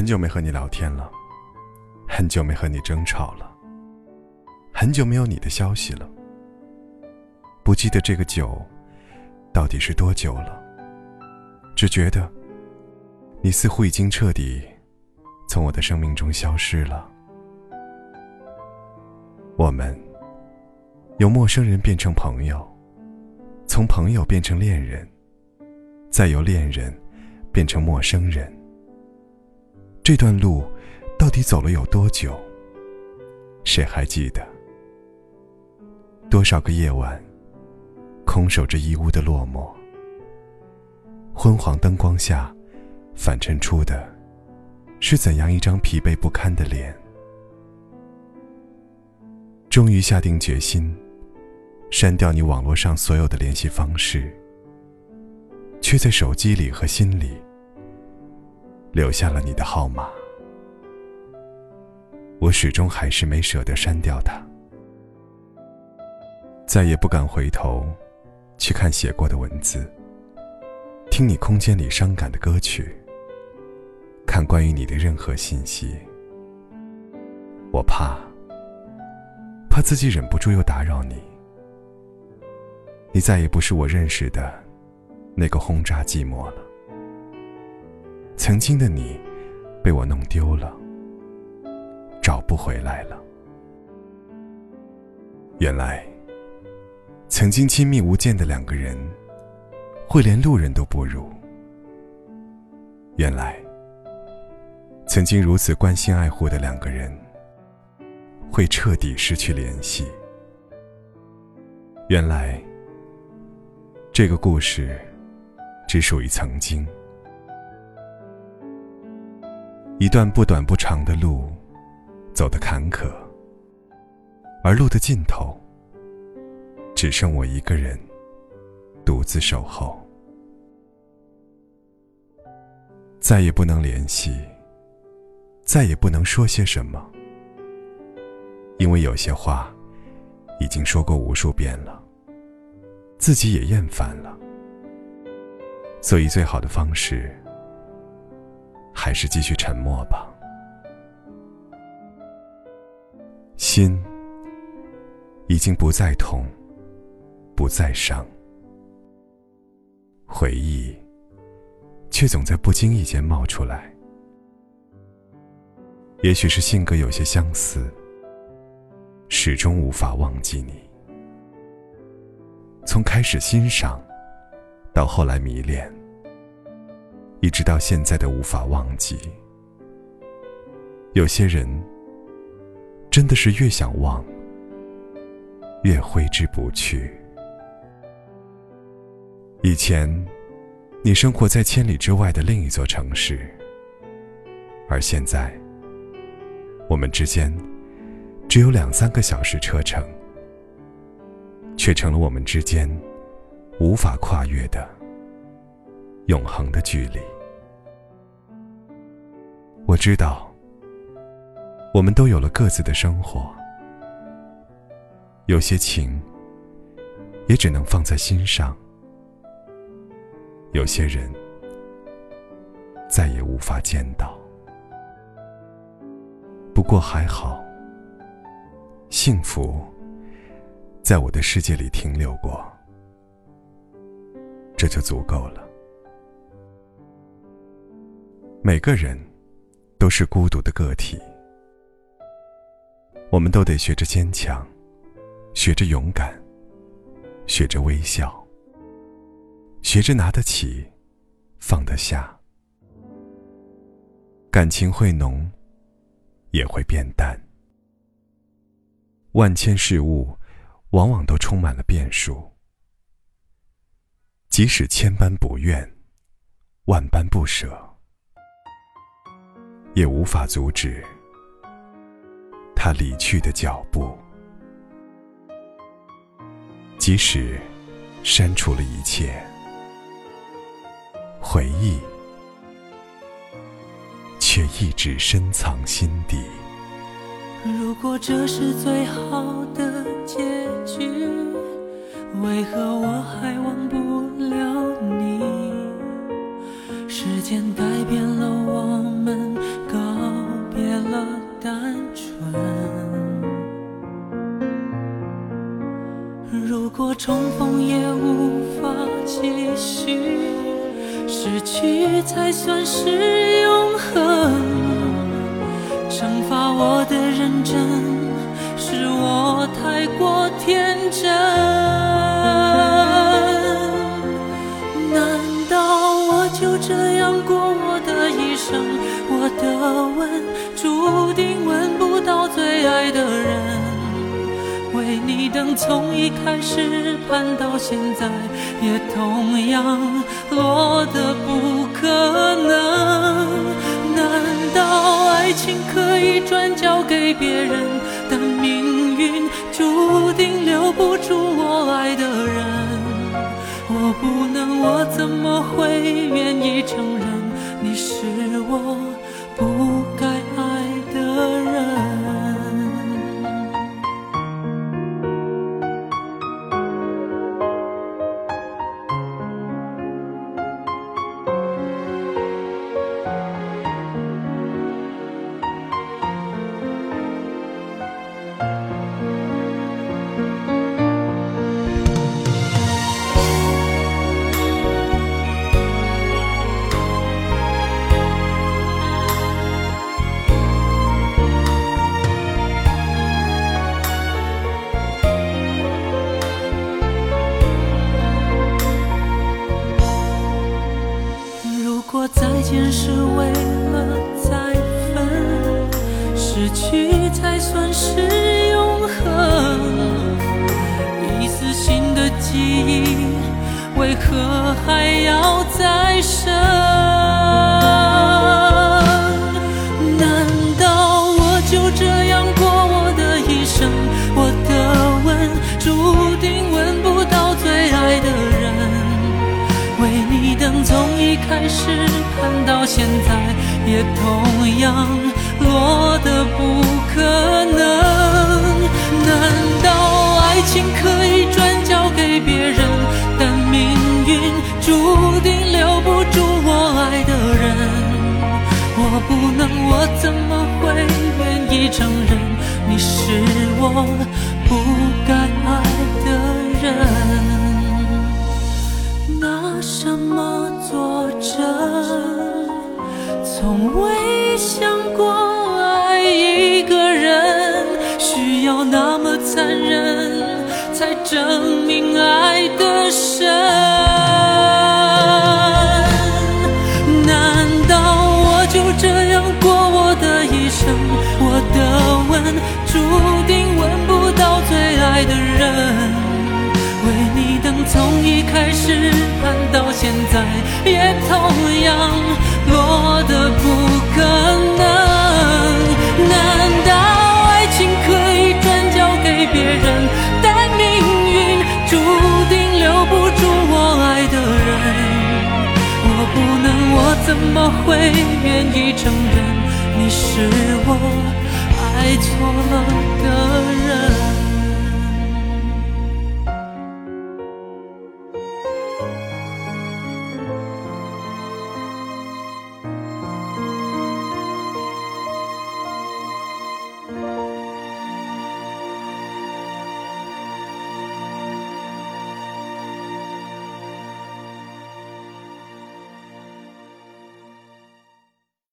很久没和你聊天了，很久没和你争吵了，很久没有你的消息了。不记得这个久，到底是多久了？只觉得，你似乎已经彻底从我的生命中消失了。我们由陌生人变成朋友，从朋友变成恋人，再由恋人变成陌生人。这段路到底走了有多久？谁还记得？多少个夜晚，空守着一屋的落寞。昏黄灯光下，反衬出的，是怎样一张疲惫不堪的脸？终于下定决心，删掉你网络上所有的联系方式，却在手机里和心里留下了你的号码。我始终还是没舍得删掉它，再也不敢回头去看写过的文字，听你空间里伤感的歌曲，看关于你的任何信息。我怕。怕自己忍不住又打扰你，你再也不是我认识的那个轰炸寂寞了。曾经的你，被我弄丢了，找不回来了。原来，曾经亲密无间的两个人，会连路人都不如。原来，曾经如此关心爱护的两个人。会彻底失去联系。原来，这个故事只属于曾经。一段不短不长的路，走得坎坷，而路的尽头，只剩我一个人独自守候。再也不能联系，再也不能说些什么。因为有些话已经说过无数遍了，自己也厌烦了，所以最好的方式还是继续沉默吧。心已经不再痛，不再伤，回忆却总在不经意间冒出来。也许是性格有些相似。始终无法忘记你。从开始欣赏，到后来迷恋，一直到现在的无法忘记。有些人，真的是越想忘，越挥之不去。以前，你生活在千里之外的另一座城市，而现在，我们之间。只有两三个小时车程，却成了我们之间无法跨越的永恒的距离。我知道，我们都有了各自的生活，有些情也只能放在心上，有些人再也无法见到。不过还好。幸福，在我的世界里停留过，这就足够了。每个人都是孤独的个体，我们都得学着坚强，学着勇敢，学着微笑，学着拿得起，放得下。感情会浓，也会变淡。万千事物，往往都充满了变数。即使千般不愿，万般不舍，也无法阻止他离去的脚步。即使删除了一切回忆，却一直深藏心底。如果这是最好的结局，为何我还忘不了你？时间改变了我。单纯。如果重逢也无法继续失去才算是永恒。惩罚我的认真是我太过天真。难道我就这样过我的一生？的吻注定吻不到最爱的人。为你等，从一开始盼到现在，也同样落得不可能。难道爱情可以转交给别人？但命运注定留不住我爱的人。我不能，我怎么会愿意承认你是我再见是为了再分，失去才算是永恒。一次新的记忆，为何还要再生？现在，也同样落得不可能。难道爱情可以转交给别人？但命运注定留不住我爱的人。我不能，我怎么会愿意承认你是我不该爱的人？拿什么作证？从未想过爱一个人需要那么残忍，才证明爱的深。难道我就这样过我的一生？我的吻注定吻不到最爱的人。为你等，从一开始盼到现在，也同样落怎么会愿意承认你是我爱错了的人？